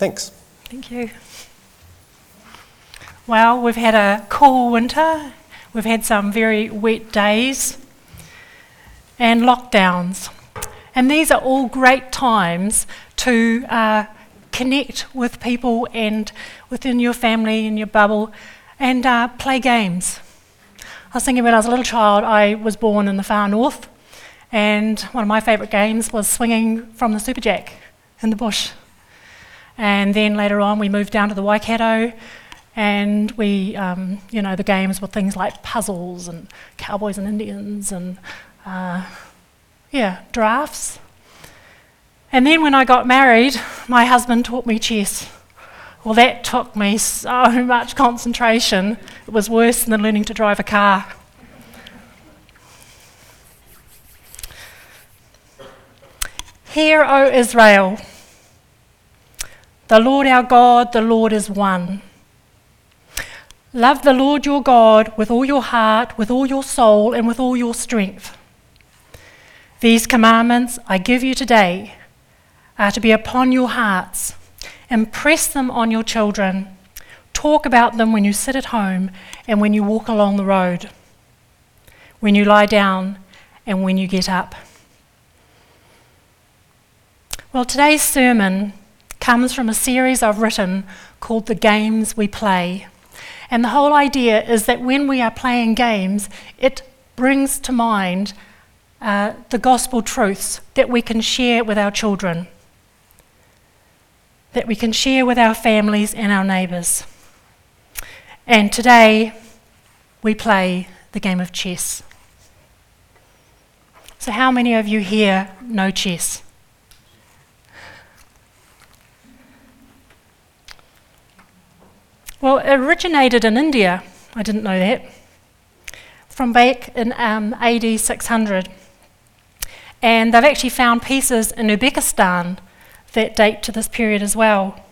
Thanks. Thank you. Well, we've had a cool winter, we've had some very wet days, and lockdowns. And these are all great times to uh, connect with people and within your family and your bubble and uh, play games. I was thinking when I was a little child, I was born in the far north, and one of my favourite games was swinging from the supplejack in the bush. And then later on, we moved down to the Waikato, and we, um, you know, the games were things like puzzles and cowboys and Indians and, uh, yeah, drafts. And then when I got married, my husband taught me chess. Well, that took me so much concentration. It was worse than learning to drive a car. Hear, O Israel, the Lord our God, the Lord is one. Love the Lord your God with all your heart, with all your soul, and with all your strength. These commandments I give you today are to be upon your hearts. Impress them on your children. Talk about them when you sit at home and when you walk along the road, when you lie down and when you get up. Well, today's sermon comes from a series I've written called The Games We Play. And the whole idea is that when we are playing games, it brings to mind uh, the gospel truths that we can share with our children, that we can share with our families and our neighbours. And today, we play the game of chess. So, how many of you here know chess? Well, it originated in India. I didn't know that. From back in um, AD 600. And they've actually found pieces in Uzbekistan that date to this period as well.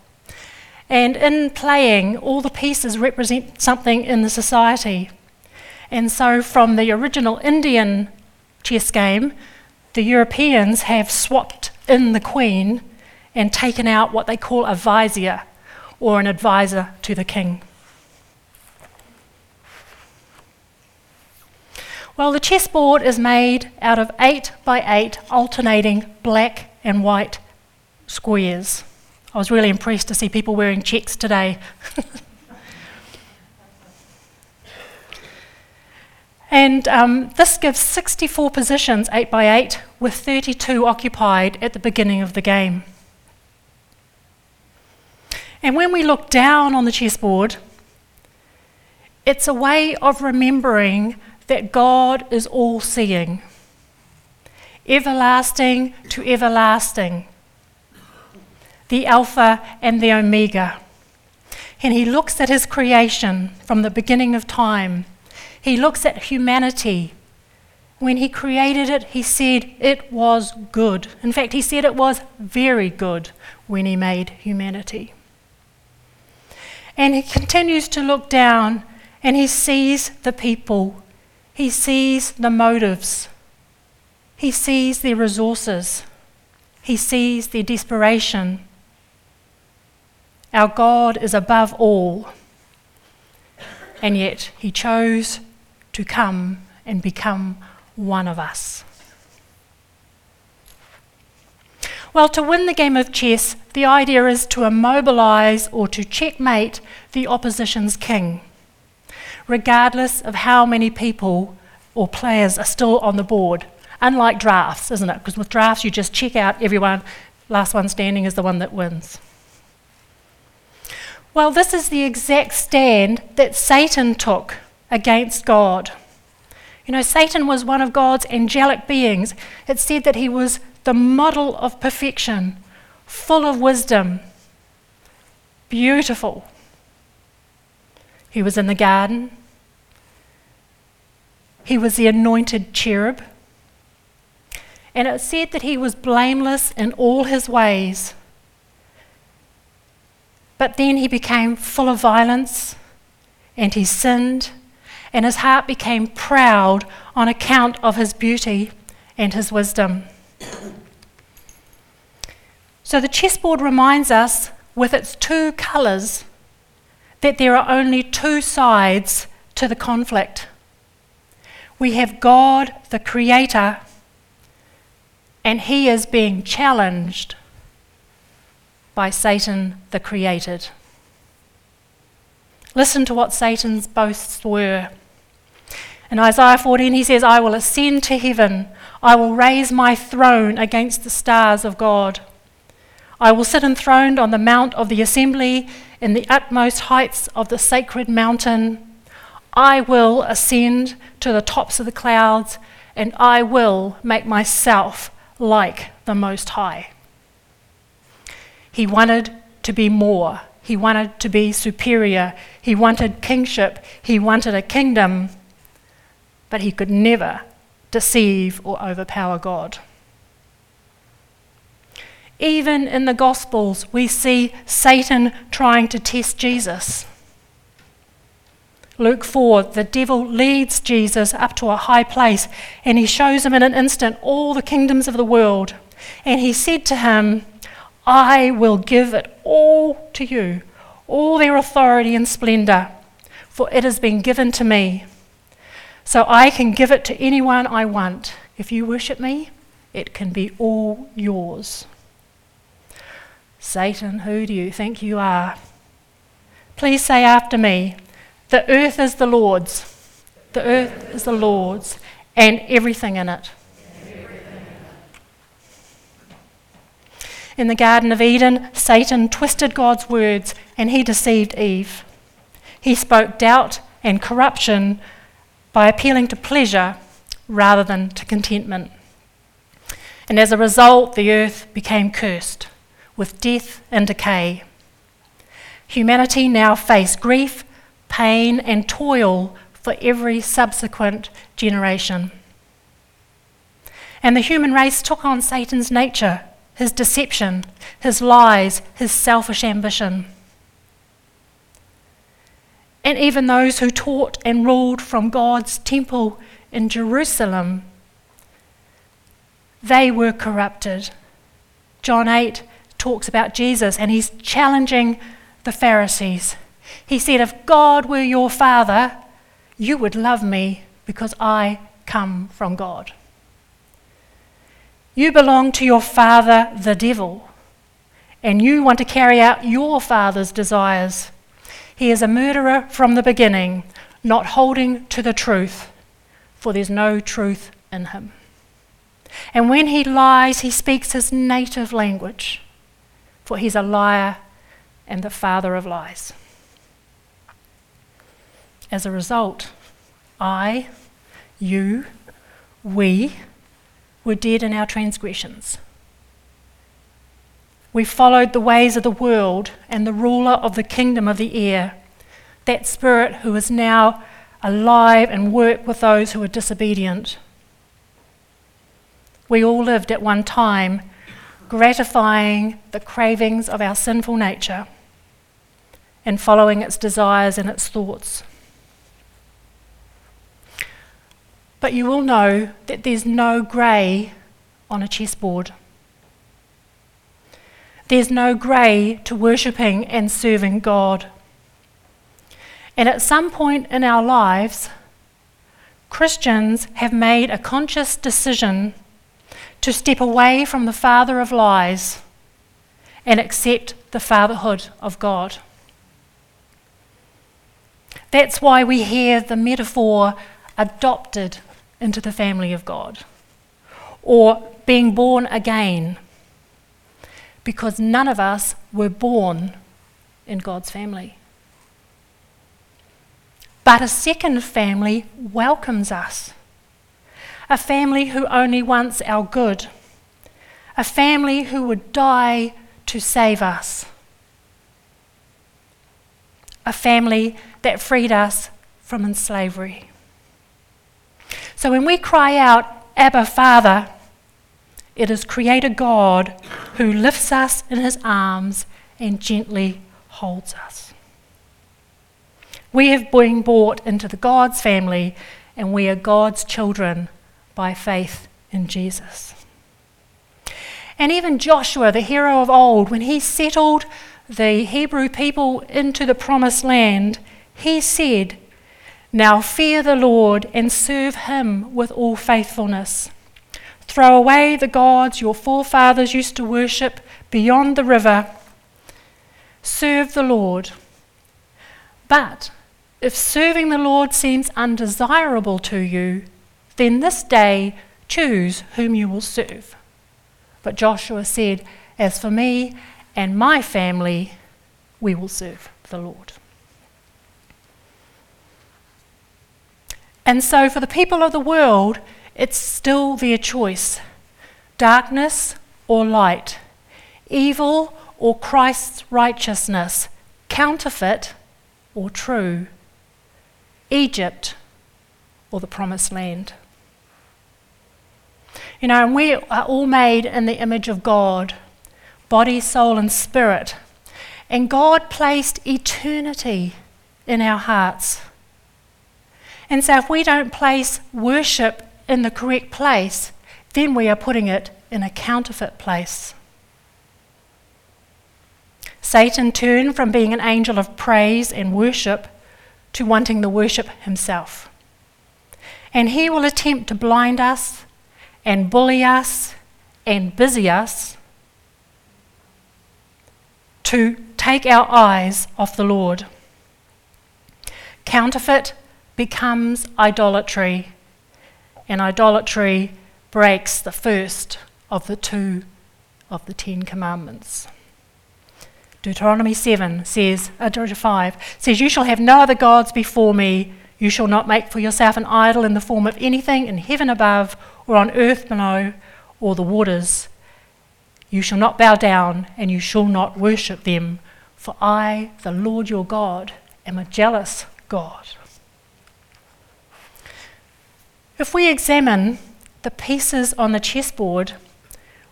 And in playing, all the pieces represent something in the society. And so, from the original Indian chess game, the Europeans have swapped in the queen and taken out what they call a vizier, or an advisor to the king. Well, the chessboard is made out of 8 by 8 alternating black and white squares. I was really impressed to see people wearing checks today. and um, this gives 64 positions, 8 by 8, with 32 occupied at the beginning of the game. And when we look down on the chessboard, it's a way of remembering that God is all seeing, everlasting to everlasting, the Alpha and the Omega. And he looks at his creation from the beginning of time. He looks at humanity. When he created it, he said it was good. In fact, he said it was very good when he made humanity. And he continues to look down and he sees the people, he sees the motives, he sees their resources, he sees their desperation. Our God is above all, and yet he chose to come and become one of us. Well, to win the game of chess, the idea is to immobilize or to checkmate the opposition's king, regardless of how many people or players are still on the board. Unlike drafts, isn't it? Because with drafts, you just check out everyone, last one standing is the one that wins. Well, this is the exact stand that Satan took against God. You know, Satan was one of God's angelic beings. It said that he was the model of perfection, full of wisdom, beautiful. He was in the garden. He was the anointed cherub. And it said that he was blameless in all his ways. But then he became full of violence and he sinned, and his heart became proud on account of his beauty and his wisdom. So the chessboard reminds us with its two colours that there are only two sides to the conflict. We have God, the Creator, and He is being challenged by Satan, the created. Listen to what Satan's boasts were. In Isaiah 14, he says, I will ascend to heaven. I will raise my throne against the stars of God. I will sit enthroned on the mount of the assembly in the utmost heights of the sacred mountain. I will ascend to the tops of the clouds, and I will make myself like the Most High. He wanted to be more. He wanted to be superior. He wanted kingship. He wanted a kingdom. But he could never deceive or overpower God. Even in the Gospels, we see Satan trying to test Jesus. Luke 4, the devil leads Jesus up to a high place and he shows him in an instant all the kingdoms of the world. And he said to him, I will give it all to you, all their authority and splendor, for it has been given to me. So I can give it to anyone I want. If you worship me, it can be all yours. Satan, who do you think you are? Please say after me The earth is the Lord's. The earth is the Lord's and everything in it. In the Garden of Eden, Satan twisted God's words and he deceived Eve. He spoke doubt and corruption by appealing to pleasure rather than to contentment. And as a result, the earth became cursed with death and decay. Humanity now face grief, pain, and toil for every subsequent generation. And the human race took on Satan's nature, his deception, his lies, his selfish ambition. And even those who taught and ruled from God's temple in Jerusalem, they were corrupted. John 8 talks about Jesus and he's challenging the Pharisees. He said, If God were your father, you would love me because I come from God. You belong to your father, the devil, and you want to carry out your father's desires. He is a murderer from the beginning, not holding to the truth, for there's no truth in him. And when he lies, he speaks his native language for he's a liar and the father of lies. As a result, I, you, we were dead in our transgressions. We followed the ways of the world and the ruler of the kingdom of the air, that spirit who is now alive and work with those who are disobedient. We all lived at one time gratifying the cravings of our sinful nature and following its desires and its thoughts. But you will know that there's no grey on a chessboard. There's no grey to worshipping and serving God. And at some point in our lives, Christians have made a conscious decision to step away from the father of lies and accept the fatherhood of God. That's why we hear the metaphor adopted into the family of God or being born again, because none of us were born in God's family. But a second family welcomes us a family who only wants our good, a family who would die to save us, a family that freed us from slavery. So when we cry out, Abba, Father, it is Creator God who lifts us in his arms and gently holds us. We have been brought into the God's family and we are God's children by faith in Jesus. And even Joshua, the hero of old, when he settled the Hebrew people into the promised land, he said, Now fear the Lord and serve him with all faithfulness. Throw away the gods your forefathers used to worship beyond the river. Serve the Lord. But if serving the Lord seems undesirable to you, then this day choose whom you will serve. But Joshua said, As for me and my family, we will serve the Lord. And so, for the people of the world, it's still their choice darkness or light, evil or Christ's righteousness, counterfeit or true, Egypt or the promised land. You know, and we are all made in the image of God body, soul, and spirit. And God placed eternity in our hearts. And so, if we don't place worship in the correct place, then we are putting it in a counterfeit place. Satan turned from being an angel of praise and worship to wanting the worship himself. And he will attempt to blind us and bully us and busy us to take our eyes off the Lord. Counterfeit becomes idolatry, and idolatry breaks the first of the two of the Ten Commandments. Deuteronomy 7 says, uh, Deuteronomy 5 says, You shall have no other gods before me. You shall not make for yourself an idol in the form of anything in heaven above, or on earth below, or the waters. You shall not bow down, and you shall not worship them, for I, the Lord your God, am a jealous God. If we examine the pieces on the chessboard,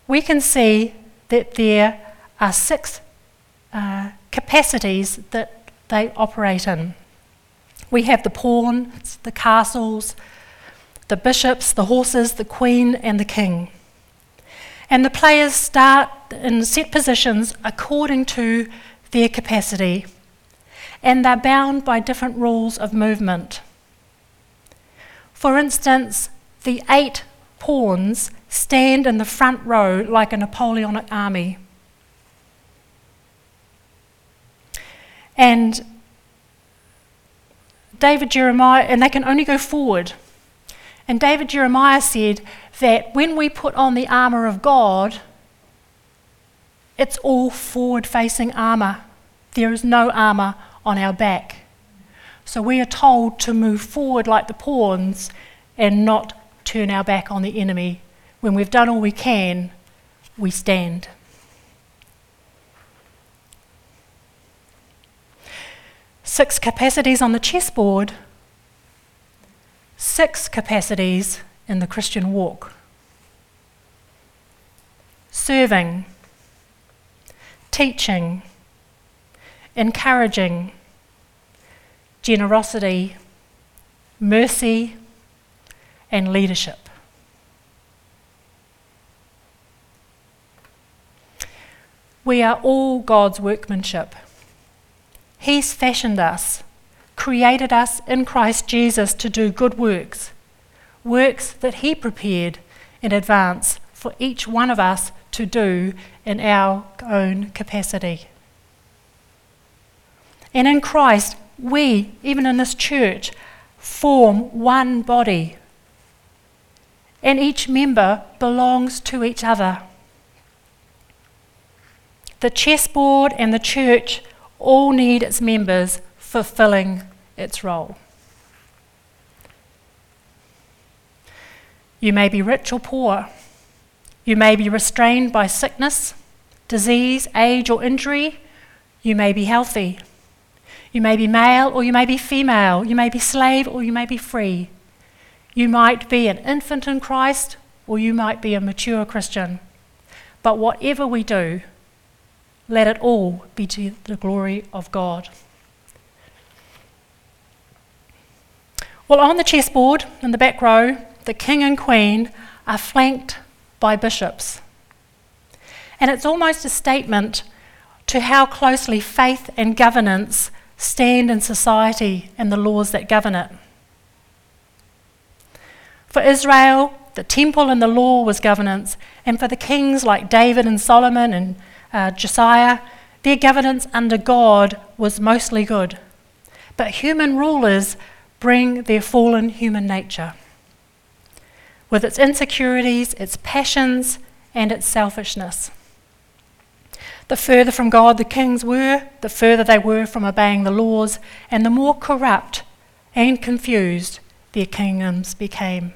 we can see that there are six uh, capacities that they operate in. We have the pawns, the castles, the bishops, the horses, the queen, and the king. And the players start in set positions according to their capacity, and they're bound by different rules of movement. For instance, the eight pawns stand in the front row like a Napoleonic army. And David Jeremiah, and they can only go forward. And David Jeremiah said that when we put on the armour of God, it's all forward facing armour. There is no armour on our back. So we are told to move forward like the pawns and not turn our back on the enemy. When we've done all we can, we stand. Six capacities on the chessboard, six capacities in the Christian walk. Serving, teaching, encouraging, generosity, mercy, and leadership. We are all God's workmanship. He's fashioned us, created us in Christ Jesus to do good works, works that He prepared in advance for each one of us to do in our own capacity. And in Christ, we, even in this church, form one body. And each member belongs to each other. The chessboard and the church all need its members fulfilling its role. You may be rich or poor. You may be restrained by sickness, disease, age, or injury. You may be healthy. You may be male or you may be female. You may be slave or you may be free. You might be an infant in Christ or you might be a mature Christian. But whatever we do, let it all be to the glory of God. Well, on the chessboard in the back row, the king and queen are flanked by bishops. And it's almost a statement to how closely faith and governance stand in society and the laws that govern it. For Israel, the temple and the law was governance, and for the kings like David and Solomon and uh, Josiah, their governance under God was mostly good. But human rulers bring their fallen human nature, with its insecurities, its passions, and its selfishness. The further from God the kings were, the further they were from obeying the laws, and the more corrupt and confused their kingdoms became.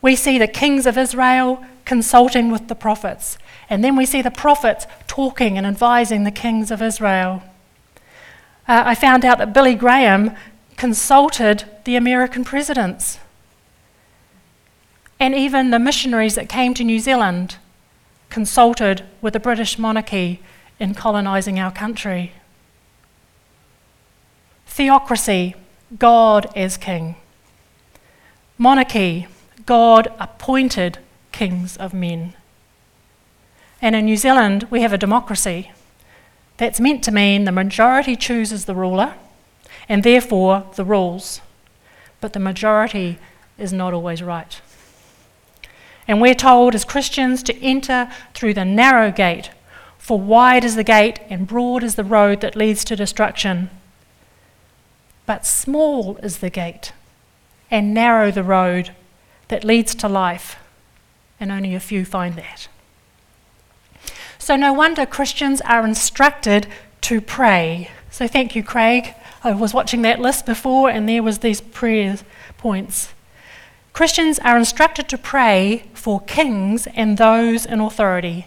We see the kings of Israel consulting with the prophets, and then we see the prophets talking and advising the kings of Israel. Uh, I found out that Billy Graham consulted the American presidents and even the missionaries that came to New Zealand consulted with the British monarchy in colonising our country. Theocracy, God as king. Monarchy, God appointed kings of men. And in New Zealand, we have a democracy. That's meant to mean the majority chooses the ruler and therefore the rules. But the majority is not always right. And we're told as Christians to enter through the narrow gate, for wide is the gate and broad is the road that leads to destruction. But small is the gate and narrow the road that leads to life, and only a few find that. So, no wonder Christians are instructed to pray. So, thank you, Craig. I was watching that list before, and there was these prayer points. Christians are instructed to pray for kings and those in authority.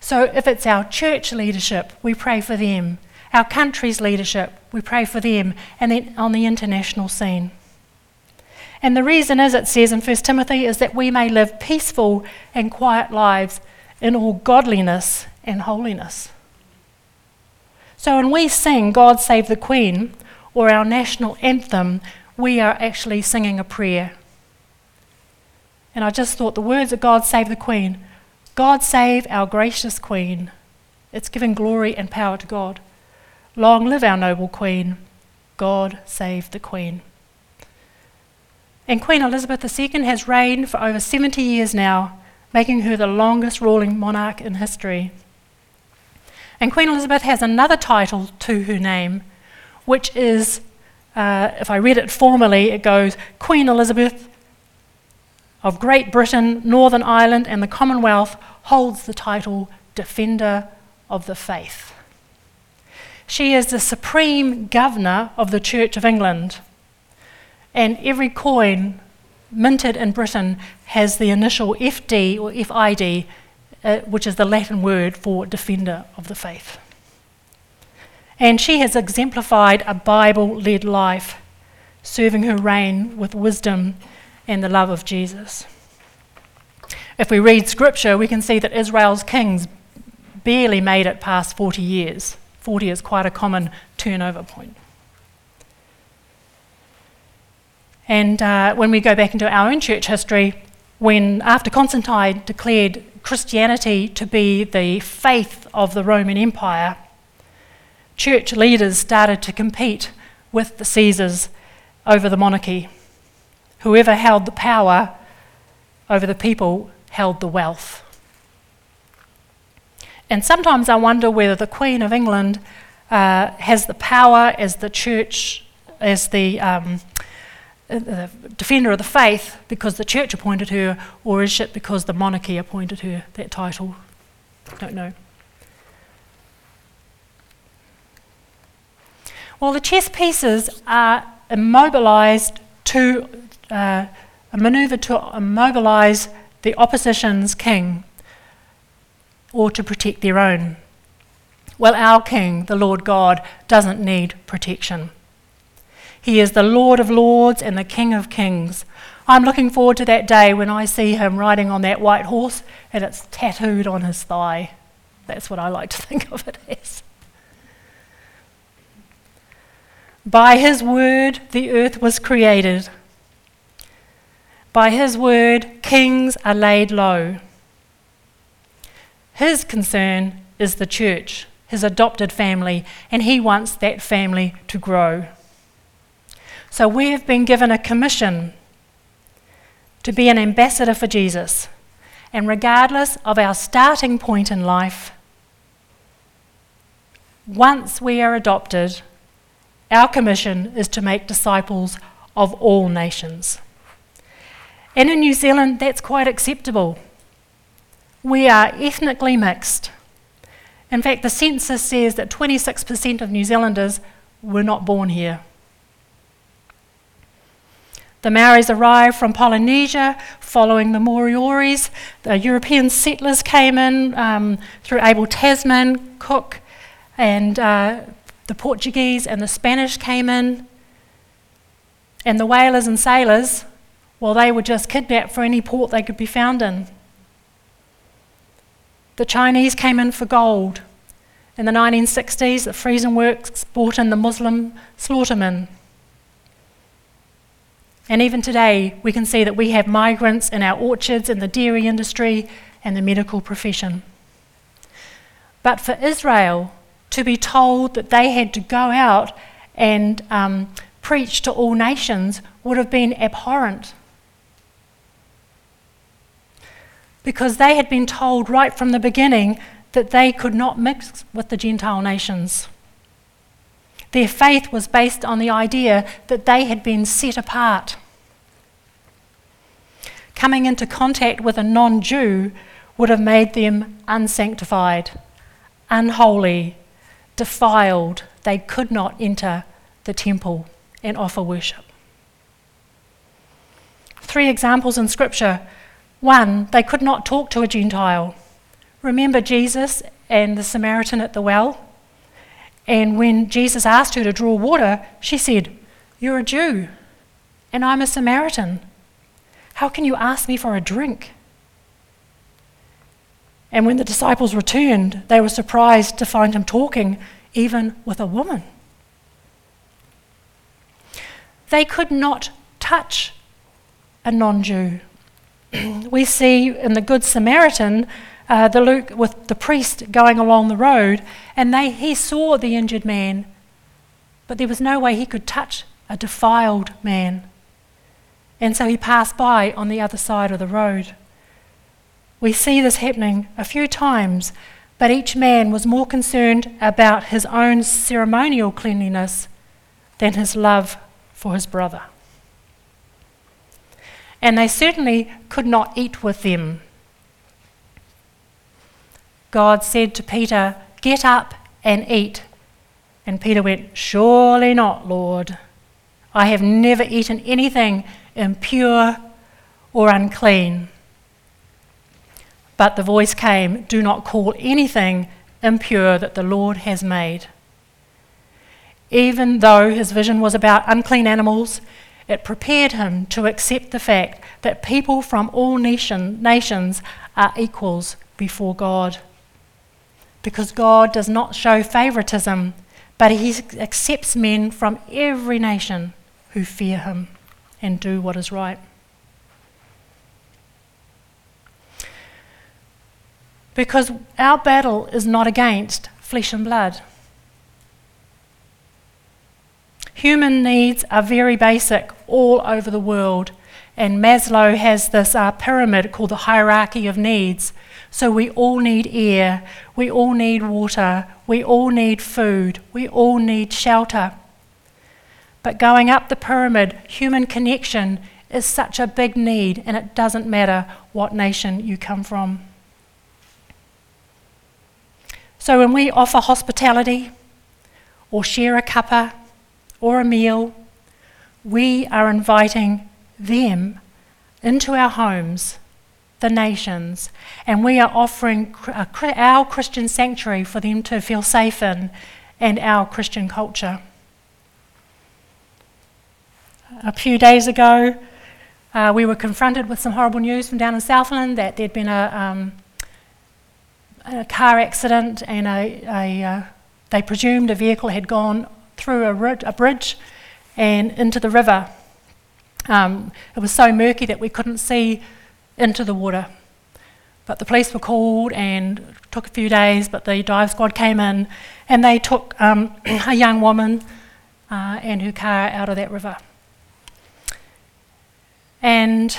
So if it's our church leadership, we pray for them. Our country's leadership, we pray for them. And then on the international scene. And the reason is, it says in 1 Timothy, is that we may live peaceful and quiet lives in all godliness and holiness. So when we sing God Save the Queen or our national anthem, we are actually singing a prayer. And I just thought the words of God Save the Queen God save our gracious Queen. It's giving glory and power to God. Long live our noble Queen. God save the Queen. And Queen Elizabeth II has reigned for over 70 years now, making her the longest ruling monarch in history. And Queen Elizabeth has another title to her name, which is, uh, if I read it formally, it goes Queen Elizabeth of Great Britain, Northern Ireland, and the Commonwealth holds the title Defender of the Faith. She is the supreme governor of the Church of England, and every coin minted in Britain has the initial FD or FID, uh, which is the Latin word for Defender of the Faith. And she has exemplified a Bible led life, serving her reign with wisdom and the love of Jesus. If we read scripture, we can see that Israel's kings barely made it past 40 years. 40 is quite a common turnover point. And uh, when we go back into our own church history, when after Constantine declared Christianity to be the faith of the Roman Empire, church leaders started to compete with the Caesars over the monarchy. Whoever held the power over the people held the wealth. And sometimes I wonder whether the Queen of England uh, has the power as the church, as the, um, the defender of the faith because the church appointed her, or is it because the monarchy appointed her that title? Don't know. Well, the chess pieces are immobilized to uh, a manoeuvre to immobilize the opposition's king or to protect their own. Well, our king, the Lord God, doesn't need protection. He is the Lord of lords and the King of kings. I'm looking forward to that day when I see him riding on that white horse and it's tattooed on his thigh. That's what I like to think of it as. By his word, the earth was created by his word, kings are laid low. His concern is the church, his adopted family, and he wants that family to grow. So we have been given a commission to be an ambassador for Jesus. And regardless of our starting point in life, once we are adopted, our commission is to make disciples of all nations. And in New Zealand, that's quite acceptable. We are ethnically mixed. In fact, the census says that 26% of New Zealanders were not born here. The Maoris arrived from Polynesia following the Moriori's. The European settlers came in um, through Abel Tasman, Cook, and uh, the Portuguese and the Spanish came in. And the whalers and sailors, well, they were just kidnapped for any port they could be found in. The Chinese came in for gold. In the 1960s, the freezing works brought in the Muslim slaughtermen. And even today, we can see that we have migrants in our orchards, in the dairy industry, and the medical profession. But for Israel to be told that they had to go out and um, preach to all nations would have been abhorrent. Because they had been told right from the beginning that they could not mix with the Gentile nations. Their faith was based on the idea that they had been set apart. Coming into contact with a non Jew would have made them unsanctified, unholy, defiled. They could not enter the temple and offer worship. Three examples in Scripture. One, they could not talk to a Gentile. Remember Jesus and the Samaritan at the well? And when Jesus asked her to draw water, she said, You're a Jew, and I'm a Samaritan. How can you ask me for a drink? And when the disciples returned, they were surprised to find him talking even with a woman. They could not touch a non Jew. we see in the Good Samaritan uh, the Luke with the priest going along the road, and they, he saw the injured man, but there was no way he could touch a defiled man. And so he passed by on the other side of the road. We see this happening a few times, but each man was more concerned about his own ceremonial cleanliness than his love for his brother. And they certainly could not eat with them God said to Peter, Get up and eat. And Peter went, Surely not, Lord. I have never eaten anything impure or unclean. But the voice came, Do not call anything impure that the Lord has made. Even though his vision was about unclean animals, it prepared him to accept the fact that people from all nation, nations are equals before God because God does not show favoritism, but He accepts men from every nation who fear Him and do what is right. Because our battle is not against flesh and blood. Human needs are very basic all over the world, and Maslow has this uh, pyramid called the hierarchy of needs, so we all need air, we all need water, we all need food, we all need shelter. But going up the pyramid, human connection is such a big need, and it doesn't matter what nation you come from. So when we offer hospitality, or share a cuppa, or a meal, we are inviting them into our homes the nations, and we are offering our Christian sanctuary for them to feel safe in and our Christian culture. A few days ago, uh, we were confronted with some horrible news from down in Southland that there'd been a, um, a car accident and a, a uh, they presumed a vehicle had gone through a, a bridge and into the river. Um, it was so murky that we couldn't see into the water. But the police were called and took took a few days, but the dive squad came in and they took um, a young woman uh, and her car out of that river. And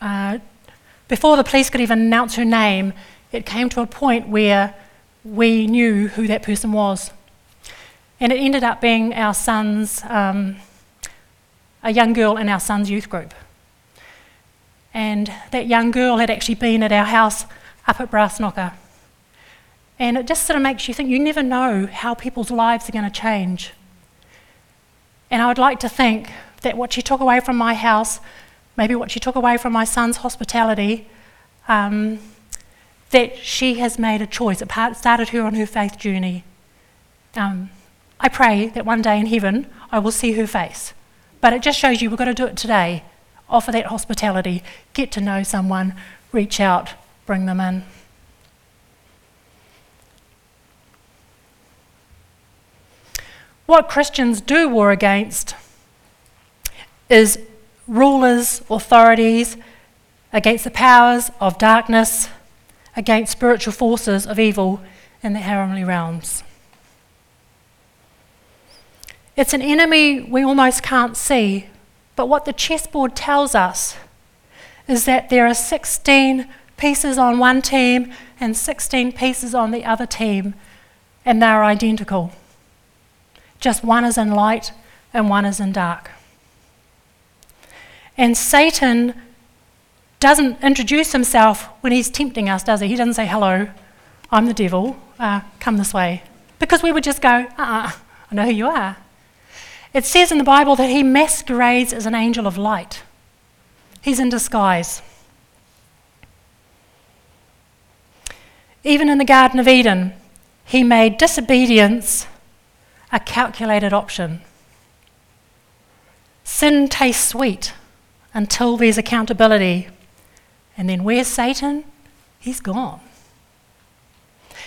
uh, before the police could even announce her name, it came to a point where we knew who that person was. And it ended up being our son's, um, a young girl in our son's youth group. And that young girl had actually been at our house up at Brassknocker. And it just sort of makes you think you never know how people's lives are going to change. And I would like to think that what she took away from my house, maybe what she took away from my son's hospitality, um, that she has made a choice. It started her on her faith journey. Um, I pray that one day in heaven I will see her face. But it just shows you we've got to do it today. Offer that hospitality, get to know someone, reach out, bring them in. What Christians do war against is rulers, authorities, against the powers of darkness, against spiritual forces of evil in the heavenly realms. It's an enemy we almost can't see, but what the chessboard tells us is that there are 16 pieces on one team and 16 pieces on the other team, and they're identical. Just one is in light and one is in dark. And Satan doesn't introduce himself when he's tempting us, does he? He doesn't say, Hello, I'm the devil, uh, come this way. Because we would just go, Uh uh I know who you are. It says in the Bible that he masquerades as an angel of light, he's in disguise. Even in the Garden of Eden, he made disobedience a calculated option. Sin tastes sweet until there's accountability. And then where's Satan? He's gone.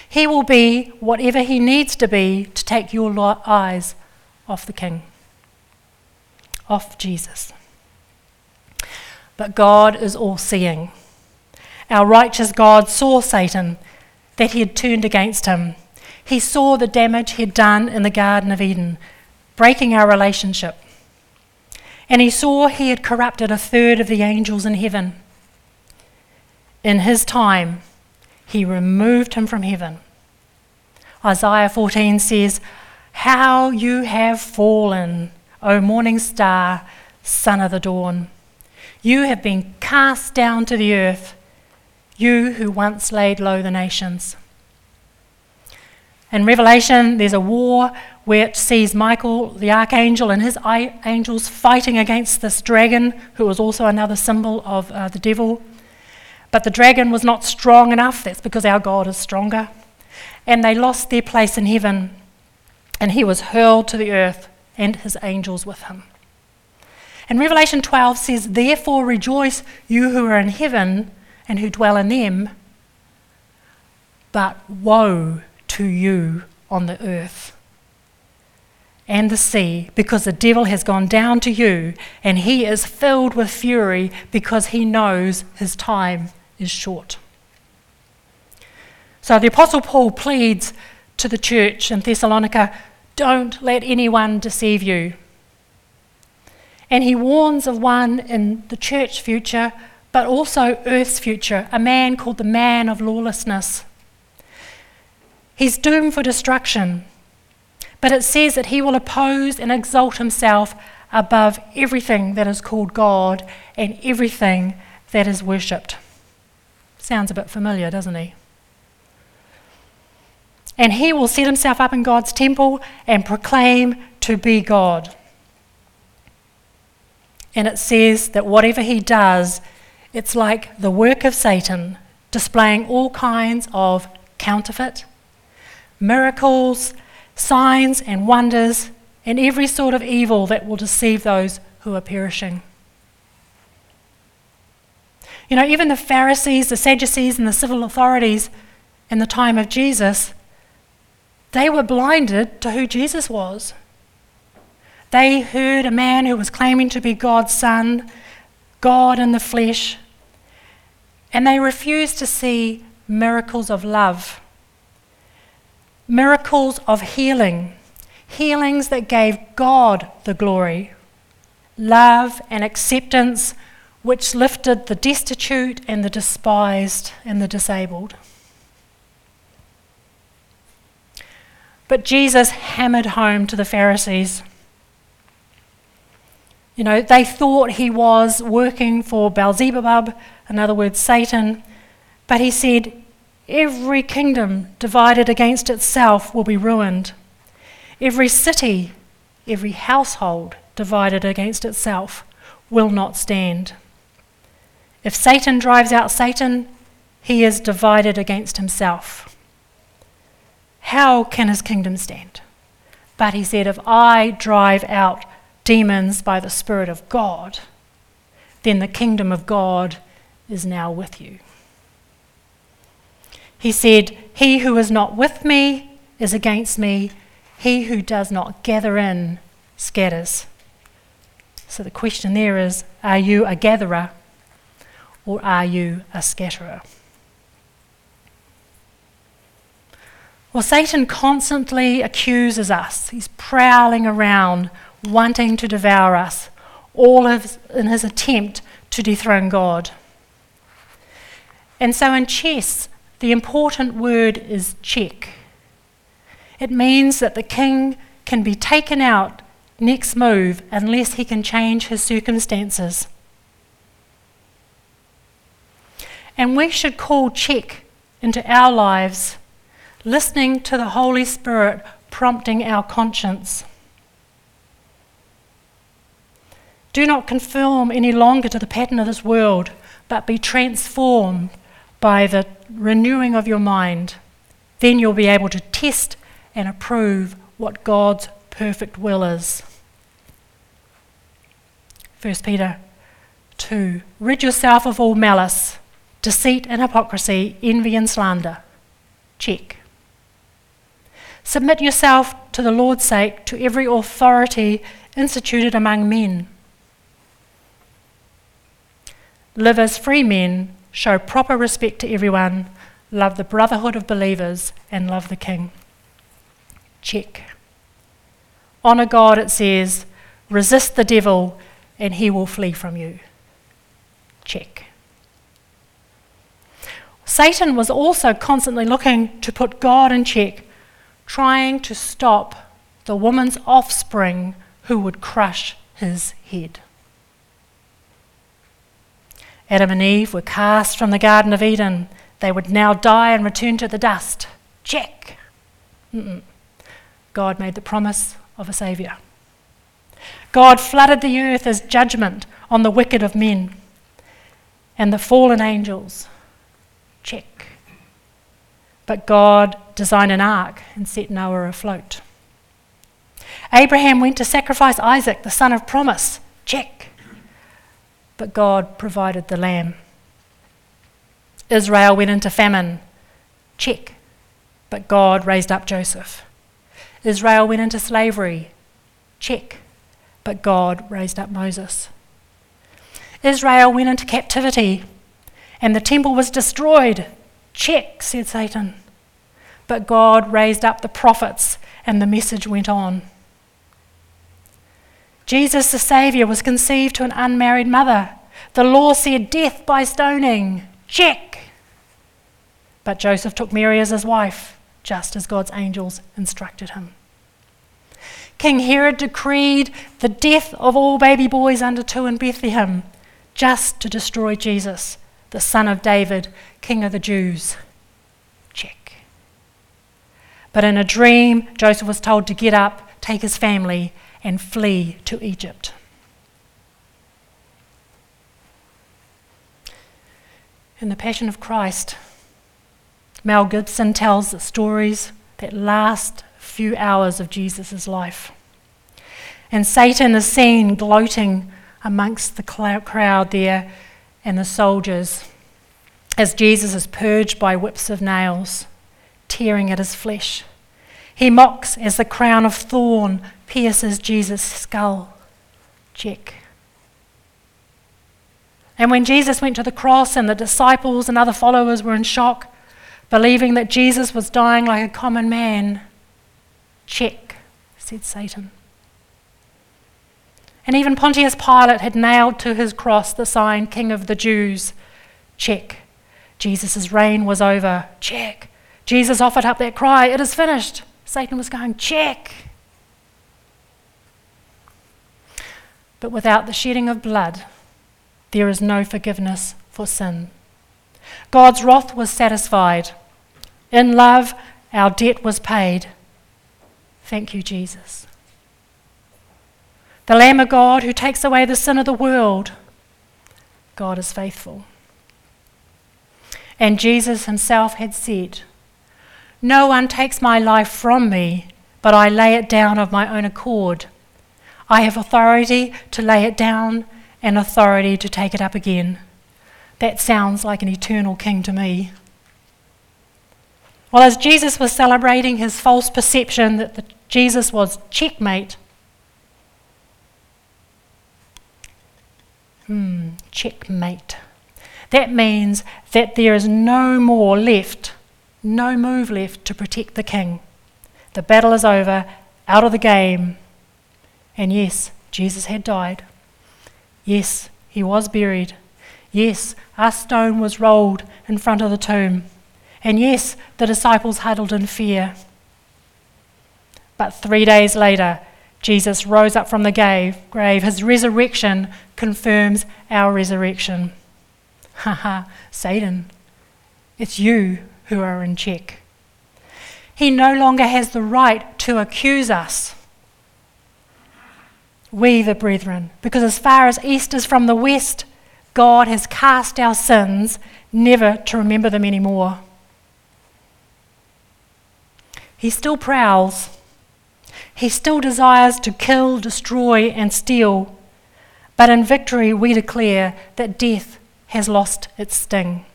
He will be whatever he needs to be to take your eyes off the King, off Jesus. But God is all seeing. Our righteous God saw Satan, that he had turned against him. He saw the damage he had done in the Garden of Eden, breaking our relationship. And he saw he had corrupted a third of the angels in heaven. In his time, he removed him from heaven. Isaiah 14 says, How you have fallen, O morning star, son of the dawn. You have been cast down to the earth, you who once laid low the nations. In Revelation, there's a war where it sees Michael, the archangel, and his angels fighting against this dragon, who was also another symbol of uh, the devil. But the dragon was not strong enough. That's because our God is stronger. And they lost their place in heaven. And he was hurled to the earth, and his angels with him. And Revelation 12 says, Therefore rejoice, you who are in heaven and who dwell in them. But woe to you on the earth and the sea, because the devil has gone down to you, and he is filled with fury because he knows his time is short. So the Apostle Paul pleads to the church in Thessalonica don't let anyone deceive you. And he warns of one in the church future, but also earth's future, a man called the man of lawlessness. He's doomed for destruction. But it says that he will oppose and exalt himself above everything that is called God and everything that is worshipped. Sounds a bit familiar, doesn't he? And he will set himself up in God's temple and proclaim to be God. And it says that whatever he does, it's like the work of Satan, displaying all kinds of counterfeit miracles, signs, and wonders, and every sort of evil that will deceive those who are perishing. You know, even the Pharisees, the Sadducees, and the civil authorities in the time of Jesus, they were blinded to who Jesus was. They heard a man who was claiming to be God's son, God in the flesh, and they refused to see miracles of love, miracles of healing, healings that gave God the glory, love and acceptance which lifted the destitute and the despised and the disabled. But Jesus hammered home to the Pharisees. You know, they thought he was working for Beelzebub, in other words, Satan, but he said, Every kingdom divided against itself will be ruined. Every city, every household divided against itself will not stand. If Satan drives out Satan, he is divided against himself. How can his kingdom stand? But he said, If I drive out demons by the Spirit of God, then the kingdom of God is now with you. He said, He who is not with me is against me. He who does not gather in scatters. So the question there is Are you a gatherer or are you a scatterer? Well, Satan constantly accuses us. He's prowling around, wanting to devour us, all of, in his attempt to dethrone God. And so in chess, the important word is check. It means that the king can be taken out next move unless he can change his circumstances. And we should call check into our lives, listening to the Holy Spirit prompting our conscience. Do not conform any longer to the pattern of this world, but be transformed by the renewing of your mind. Then you'll be able to test and approve what God's perfect will is. 1 Peter 2 Rid yourself of all malice deceit and hypocrisy, envy and slander. Check. Submit yourself to the Lord's sake to every authority instituted among men. Live as free men, show proper respect to everyone, love the brotherhood of believers, and love the king. Check. Honour God, it says, resist the devil, and he will flee from you. Check. Satan was also constantly looking to put God in check, trying to stop the woman's offspring who would crush his head. Adam and Eve were cast from the Garden of Eden. They would now die and return to the dust. Check. Mm-mm. God made the promise of a Saviour. God flooded the earth as judgment on the wicked of men and the fallen angels Check. But God designed an ark and set Noah afloat. Abraham went to sacrifice Isaac, the son of promise. Check. But God provided the lamb. Israel went into famine. Check. But God raised up Joseph. Israel went into slavery. Check. But God raised up Moses. Israel went into captivity and the temple was destroyed. Check, said Satan. But God raised up the prophets, and the message went on. Jesus, the Saviour, was conceived to an unmarried mother. The law said death by stoning. Check. But Joseph took Mary as his wife, just as God's angels instructed him. King Herod decreed the death of all baby boys under two in Bethlehem, just to destroy Jesus the son of David, king of the Jews. Check. But in a dream, Joseph was told to get up, take his family, and flee to Egypt. In The Passion of Christ, Mel Gibson tells the stories that last few hours of Jesus' life. And Satan is seen gloating amongst the crowd there and the soldiers as Jesus is purged by whips of nails, tearing at his flesh. He mocks as the crown of thorn pierces Jesus' skull. Check. And when Jesus went to the cross and the disciples and other followers were in shock, believing that Jesus was dying like a common man. Check, said Satan. And even Pontius Pilate had nailed to his cross the sign, King of the Jews. Check. Jesus' reign was over. Check. Jesus offered up that cry, It is finished. Satan was going, Check. But without the shedding of blood, there is no forgiveness for sin. God's wrath was satisfied. In love, our debt was paid. Thank you, Jesus. The Lamb of God who takes away the sin of the world. God is faithful. And Jesus himself had said, No one takes my life from me, but I lay it down of my own accord. I have authority to lay it down and authority to take it up again. That sounds like an eternal king to me. Well, as Jesus was celebrating his false perception that the, Jesus was checkmate, hmm, checkmate. That means that there is no more left, no move left to protect the king. The battle is over, out of the game. And yes, Jesus had died. Yes, he was buried. Yes, a stone was rolled in front of the tomb. And yes, the disciples huddled in fear. But three days later, Jesus rose up from the grave. His resurrection confirms our resurrection. Haha, Satan, it's you who are in check. He no longer has the right to accuse us we, the brethren, because as far as east is from the west, God has cast our sins, never to remember them anymore. He still prowls. He still desires to kill, destroy, and steal. But in victory, we declare that death has lost its sting.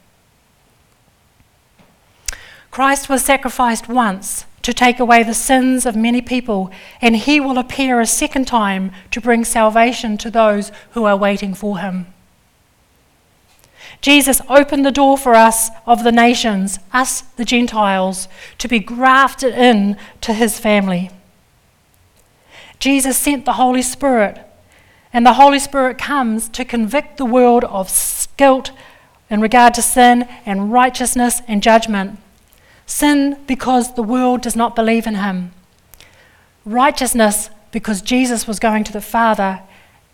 Christ was sacrificed once to take away the sins of many people, and he will appear a second time to bring salvation to those who are waiting for him. Jesus opened the door for us of the nations, us the Gentiles, to be grafted in to his family. Jesus sent the Holy Spirit, and the Holy Spirit comes to convict the world of guilt in regard to sin and righteousness and judgment. Sin because the world does not believe in him. Righteousness because Jesus was going to the Father.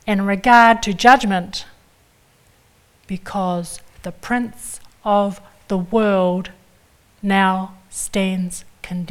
In regard to judgment because the Prince of the world now stands condemned.